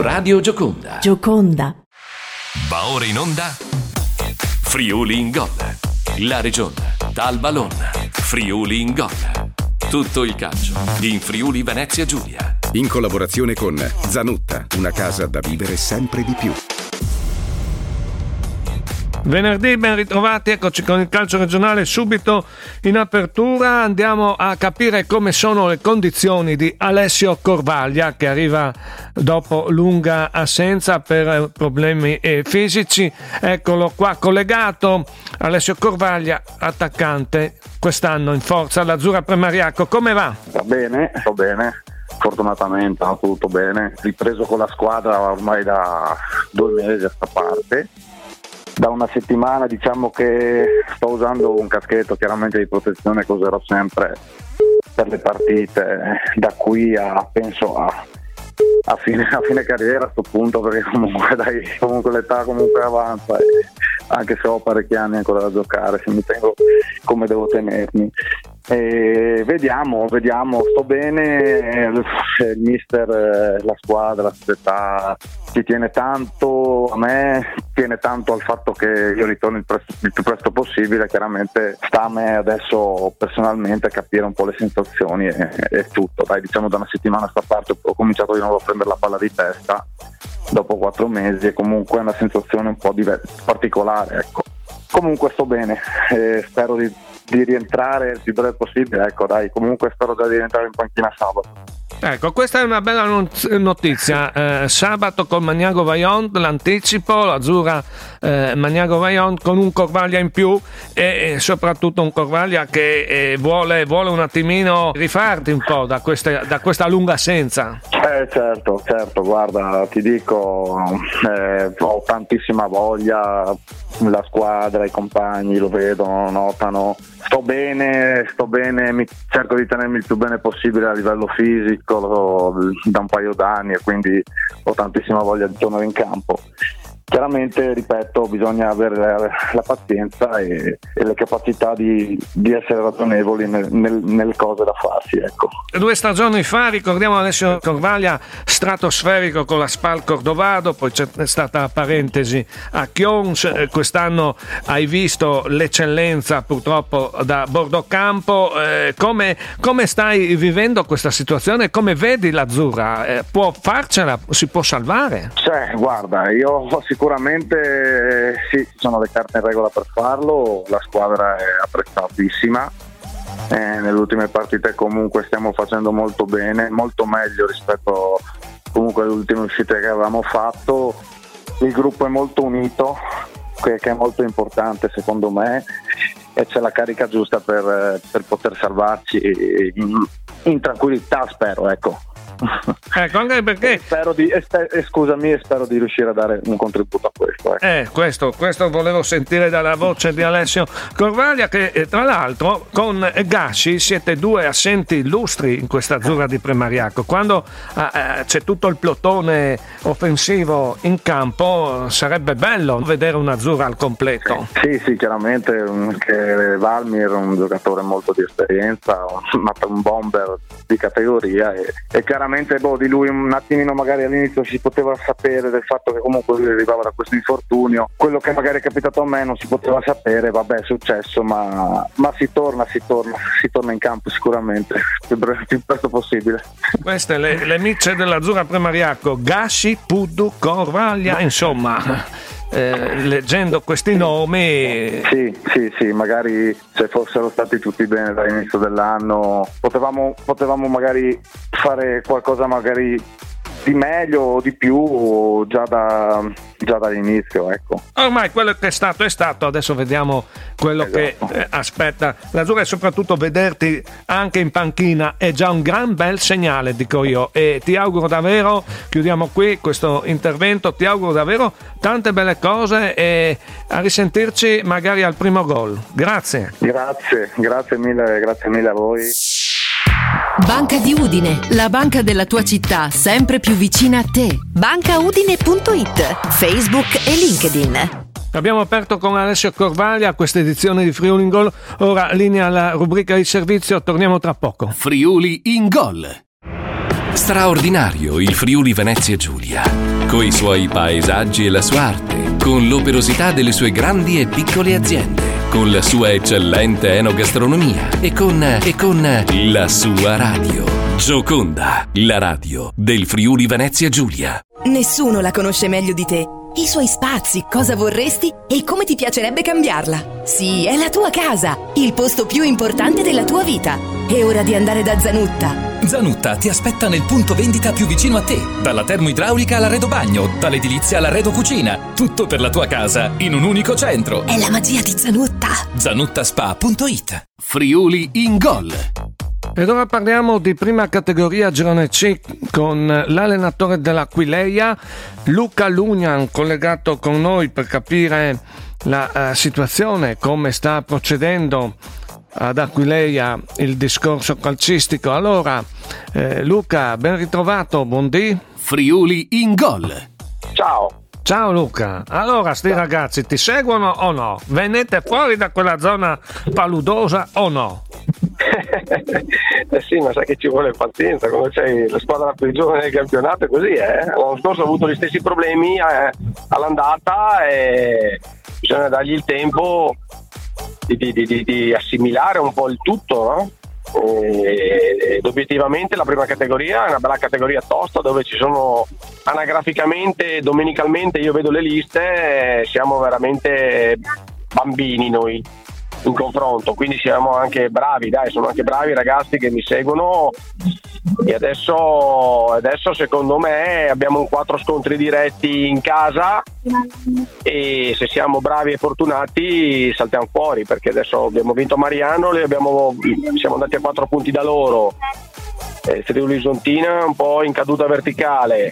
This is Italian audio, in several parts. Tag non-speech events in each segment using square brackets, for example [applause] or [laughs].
Radio Gioconda. Gioconda. Va ora in onda. Friuli in gol. La regione. Dal Ballon. Friuli in gol. Tutto il calcio in Friuli Venezia Giulia. In collaborazione con Zanutta, una casa da vivere sempre di più. Venerdì ben ritrovati, eccoci con il calcio regionale subito in apertura. Andiamo a capire come sono le condizioni di Alessio Corvaglia che arriva dopo lunga assenza per problemi eh, fisici. Eccolo qua collegato. Alessio Corvaglia, attaccante, quest'anno in forza all'Azzurra Premariaco. Come va? Va bene, va bene fortunatamente va tutto bene. Ripreso con la squadra ormai da due mesi a sta parte da una settimana diciamo che sto usando un caschetto chiaramente di protezione che userò sempre per le partite da qui a penso a, a, fine, a fine, carriera a questo punto perché comunque, dai, comunque l'età comunque avanza e anche se ho parecchi anni ancora da giocare se mi tengo come devo tenermi e vediamo, vediamo, sto bene, il mister, eh, la squadra, la società ci tiene tanto a me, tiene tanto al fatto che io ritorni il, presto, il, più presto possibile, chiaramente sta a me adesso personalmente capire un po' le sensazioni e, e tutto, dai diciamo da una settimana a sta parte ho cominciato di nuovo a prendere la palla di testa dopo quattro mesi e comunque è una sensazione un po' diver- particolare ecco. Comunque sto bene, eh, spero di, di, rientrare il più breve possibile, ecco dai, comunque spero di rientrare in panchina sabato. Ecco, questa è una bella notizia. Eh, sabato con Magnago Vaillant, l'anticipo, l'Azzurra eh, Magnago Vaillant con un Corvaglia in più e, e soprattutto un Corvaglia che eh, vuole, vuole, un attimino rifarti un po' da, queste, da questa lunga assenza. Eh certo, certo, guarda, ti dico, eh, ho tantissima voglia, la squadra, i compagni lo vedono, notano. Sto bene, sto bene, mi, cerco di tenermi il più bene possibile a livello fisico da un paio d'anni e quindi ho tantissima voglia di tornare in campo. Chiaramente, ripeto, bisogna avere la, pazienza e, e, le capacità di, di essere ragionevoli nel, nel, nelle cose da farsi. Ecco. Due stagioni fa, ricordiamo Alessio Corvaglia, stratosferico con la Spal Cordovado, poi c'è stata parentesi a Chions, eh, quest'anno hai visto l'eccellenza purtroppo da Bordocampo. Eh, come, come stai vivendo questa situazione? Come vedi l'Azzurra? Eh, può farcela? Si può salvare? Cioè, guarda, io ho sicuramente sicuramente sì, ci sono le carte in regola per farlo, la squadra è apprezzatissima. Eh, nelle ultime partite comunque stiamo facendo molto bene, molto meglio rispetto comunque alle ultime uscite che avevamo fatto. Il gruppo è molto unito, che è molto importante secondo me e c'è la carica giusta per, per poter salvarci in, in tranquillità spero ecco. Ecco, anche perché... Spero di, e sper, e scusami, e spero di riuscire a dare un contributo a questo. Ecco. Eh, questo, questo volevo sentire dalla voce di Alessio Corvaglia, che eh, tra l'altro con Gasci siete due assenti illustri in questa azzurra di Premariaco. Quando eh, c'è tutto il plotone offensivo in campo, sarebbe bello vedere un'azzurra al completo. Sì, sì, chiaramente che Valmir è un giocatore molto di esperienza, [laughs] un bomber di categoria e, e chiaramente chiaramente boh, di lui un attimino magari all'inizio si poteva sapere del fatto che comunque lui arrivava da questo infortunio, quello che magari è capitato a me non si poteva sapere, vabbè è successo, ma, ma si torna, si torna, si torna in campo sicuramente, il più presto possibile. Queste le, le micce dell'Azzurra Premariaco, Gasci, Puddu, Corvaglia, insomma eh, leggendo questi nomi. Sì, sì, sì, magari se fossero stati tutti bene dall'inizio dell'anno potevamo, potevamo magari fare qualcosa magari di meglio o di più già, da, già dall'inizio. Ecco. Ormai quello che è stato è stato, adesso vediamo quello esatto. che eh, aspetta l'Azzurra e soprattutto vederti anche in panchina è già un gran bel segnale, dico io. E ti auguro davvero, chiudiamo qui questo intervento, ti auguro davvero tante belle cose e a risentirci magari al primo gol. Grazie. Grazie, grazie mille, grazie mille a voi. Banca di Udine, la banca della tua città, sempre più vicina a te. Bancaudine.it, Facebook e LinkedIn. Abbiamo aperto con Alessio Corvaglia questa edizione di Friuli in Gol. Ora linea alla rubrica di servizio, torniamo tra poco. Friuli in Gol. Straordinario il Friuli Venezia Giulia, coi suoi paesaggi e la sua arte, con l'operosità delle sue grandi e piccole aziende, con la sua eccellente enogastronomia e con, e con la sua radio. Gioconda, la radio del Friuli Venezia Giulia. Nessuno la conosce meglio di te. I suoi spazi, cosa vorresti e come ti piacerebbe cambiarla. Sì, è la tua casa, il posto più importante della tua vita. È ora di andare da Zanutta. Zanutta ti aspetta nel punto vendita più vicino a te. Dalla termoidraulica all'arredo bagno, dall'edilizia all'arredo cucina. Tutto per la tua casa in un unico centro. È la magia di Zanutta. Zanuttaspa.it Friuli in gol. Ed ora parliamo di prima categoria Girone C con l'allenatore dell'Aquileia, Luca Lugnan, collegato con noi per capire la uh, situazione, come sta procedendo ad Aquileia il discorso calcistico. Allora, eh, Luca, ben ritrovato, buondì. Friuli in gol. Ciao. Ciao Luca, allora sti ragazzi ti seguono o no? Venete fuori da quella zona paludosa o no? Eh sì, ma sai che ci vuole pazienza quando c'è la squadra più giovane del campionato, è così, eh? L'anno scorso ha avuto gli stessi problemi eh, all'andata e bisogna dargli il tempo di, di, di, di assimilare un po' il tutto, no? ed obiettivamente la prima categoria è una bella categoria tosta dove ci sono anagraficamente domenicalmente io vedo le liste siamo veramente bambini noi in confronto, quindi siamo anche bravi, dai, sono anche bravi i ragazzi che mi seguono. E adesso, adesso secondo me abbiamo quattro scontri diretti in casa e se siamo bravi e fortunati saltiamo fuori perché adesso abbiamo vinto Mariano, abbiamo, siamo andati a quattro punti da loro, eh, Friuli Isontina un po' in caduta verticale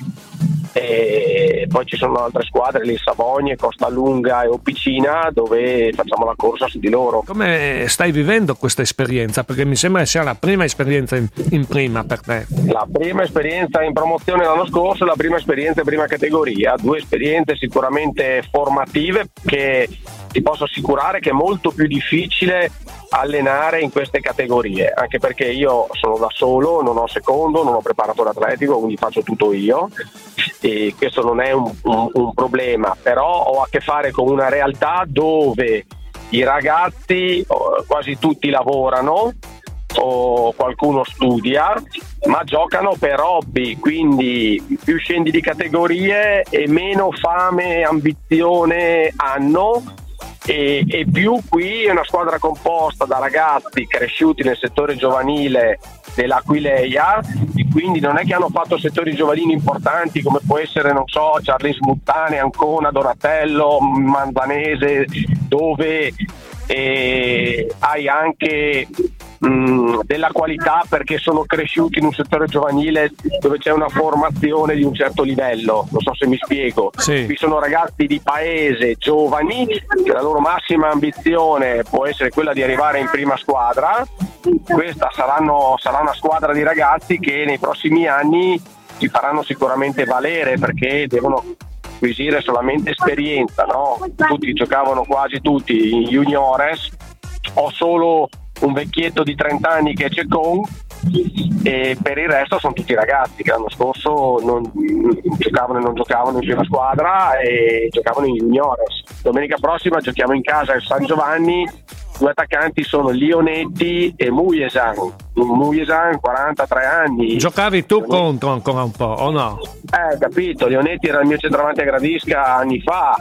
e poi ci sono altre squadre lì Savogne, Costa Lunga e Opicina dove facciamo la corsa su di loro. Come stai vivendo questa esperienza? Perché mi sembra sia la prima esperienza in, in prima per te. La prima esperienza in promozione l'anno scorso la prima esperienza in prima categoria, due esperienze sicuramente formative che ti posso assicurare che è molto più difficile allenare in queste categorie, anche perché io sono da solo, non ho secondo, non ho preparatore atletico, quindi faccio tutto io. E questo non è un, un, un problema, però ho a che fare con una realtà dove i ragazzi quasi tutti lavorano o qualcuno studia, ma giocano per hobby, quindi più scendi di categorie e meno fame e ambizione hanno e, e, più qui è una squadra composta da ragazzi cresciuti nel settore giovanile dell'Aquileia e quindi non è che hanno fatto settori giovanili importanti come può essere, non so, Charles Muttane, Ancona, Donatello, Manzanese, dove hai anche mh, mm, della qualità perché sono cresciuti in un settore giovanile dove c'è una formazione di un certo livello, non so se mi spiego. Sì. Qui sono ragazzi di paese giovani che la loro massima ambizione può essere quella di arrivare in prima squadra. Questa saranno, sarà una squadra di ragazzi che nei prossimi anni si faranno sicuramente valere perché devono acquisire solamente esperienza, no? tutti giocavano quasi tutti in juniores, ho solo un vecchietto di 30 anni che è Cecon e per il resto sono tutti ragazzi che l'anno scorso non, giocavano e non giocavano in prima squadra e giocavano in juniores. Domenica prossima giochiamo in casa al San Giovanni, due attaccanti sono Lionetti e Muyesan. Muyesan 43 anni. Giocavi tu contro ancora un po', o no? Eh, capito, Lionetti era il mio centravanti a Gradisca anni fa.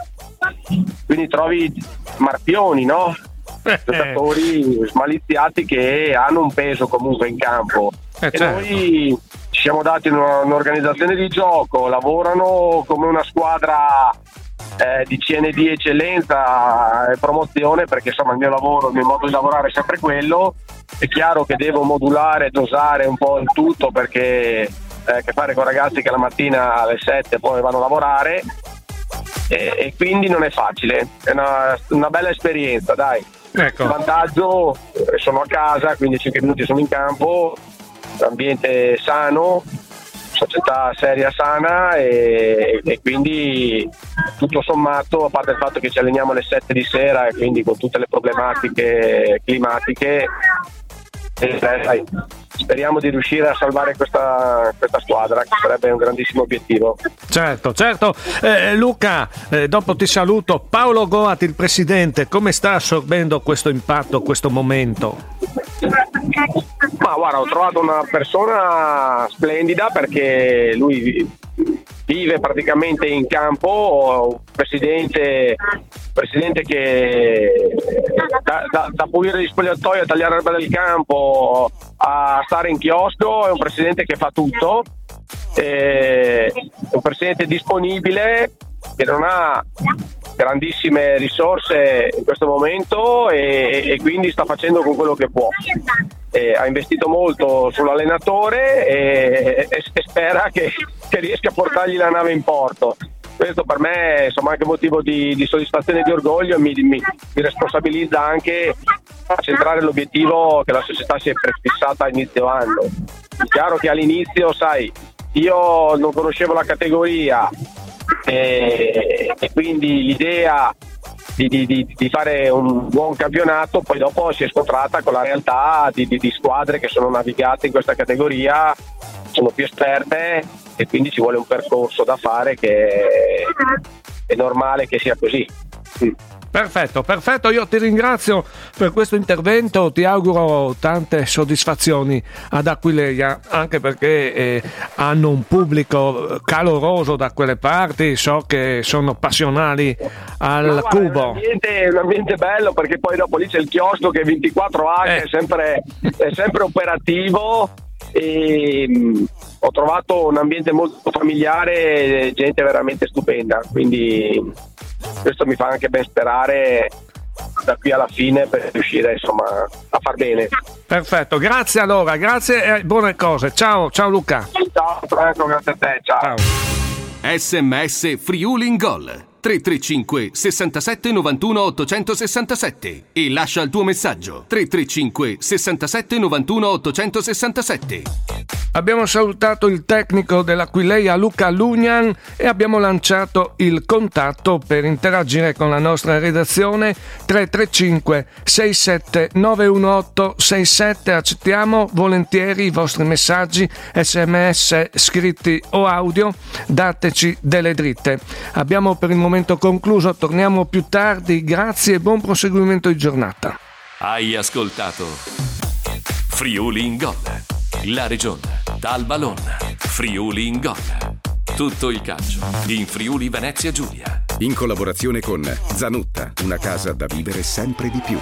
Quindi trovi Marpioni, no? Giocatori smaliziati che hanno un peso comunque in campo. Eh, e certo. noi ci siamo dati un'organizzazione di gioco, lavorano come una squadra eh, di CND eccellenza e promozione perché insomma il mio lavoro, il mio modo di lavorare è sempre quello. È chiaro che devo modulare, dosare un po' il tutto perché eh, a che fare con ragazzi che la mattina alle 7 poi vanno a lavorare e, e quindi non è facile, è una, una bella esperienza, dai. Ecco. Vantaggio eh, sono a casa, quindi 5 minuti sono in campo, ambiente sano, società seria sana e, e, quindi tutto sommato, a parte il fatto che ci alleniamo alle 7 di sera e quindi con tutte le problematiche climatiche, eh, speriamo di riuscire a salvare questa, questa squadra, che sarebbe un grandissimo obiettivo. Certo, certo. Eh, Luca, eh, dopo ti saluto. Paolo Goat, il presidente, come sta assorbendo questo impatto, questo momento? Ma guarda, ho trovato una persona splendida perché lui vive praticamente in campo, un presidente, presidente che da, da, da, pulire gli spogliatoi a tagliare l'erba del campo a stare in chiosco, è un presidente che fa tutto, è un presidente disponibile che non ha grandissime risorse in questo momento e, e quindi sta facendo con quello che può. E ha investito molto sull'allenatore e, e, e spera che, che, riesca a portargli la nave in porto. Questo per me è insomma, anche motivo di, di soddisfazione e di orgoglio e mi, mi, mi responsabilizza anche a centrare l'obiettivo che la società si è prefissata a inizio anno. È chiaro che all'inizio, sai, io non conoscevo la categoria, e, e quindi l'idea di, di, di, fare un buon campionato, poi dopo si è scontrata con la realtà di, di, squadre che sono navigate in questa categoria, sono più esperte e quindi ci vuole un percorso da fare che è normale che sia così. Perfetto, perfetto, io ti ringrazio per questo intervento, ti auguro tante soddisfazioni ad Aquileia, anche perché eh, hanno un pubblico caloroso da quelle parti, so che sono passionali al no, cubo. È un, ambiente, è un, ambiente, bello perché poi dopo lì c'è il chiosco che 24H eh. è, sempre, è sempre operativo e ho trovato un ambiente molto familiare, gente veramente stupenda, quindi questo mi fa anche ben sperare da qui alla fine per riuscire insomma a far bene. Perfetto, grazie allora, grazie e buone cose. Ciao, ciao Luca. Ciao Franco, grazie a te, ciao. ciao. SMS Friuli in Gol 335 67 91 867 e lascia il tuo messaggio 335 67 91 867. Abbiamo salutato il tecnico dell'Aquileia Luca Lugnan e abbiamo lanciato il contatto per interagire con la nostra redazione 335 67 918 67. Accettiamo volentieri i vostri messaggi sms scritti o audio, dateci delle dritte. Abbiamo per il momento concluso, torniamo più tardi, grazie e buon proseguimento di giornata. Hai ascoltato Friuli in Gol, la regione, dal Ballon, Friuli in Gol. Tutto il calcio in Friuli Venezia Giulia. In collaborazione con Zanutta, una casa da vivere sempre di più.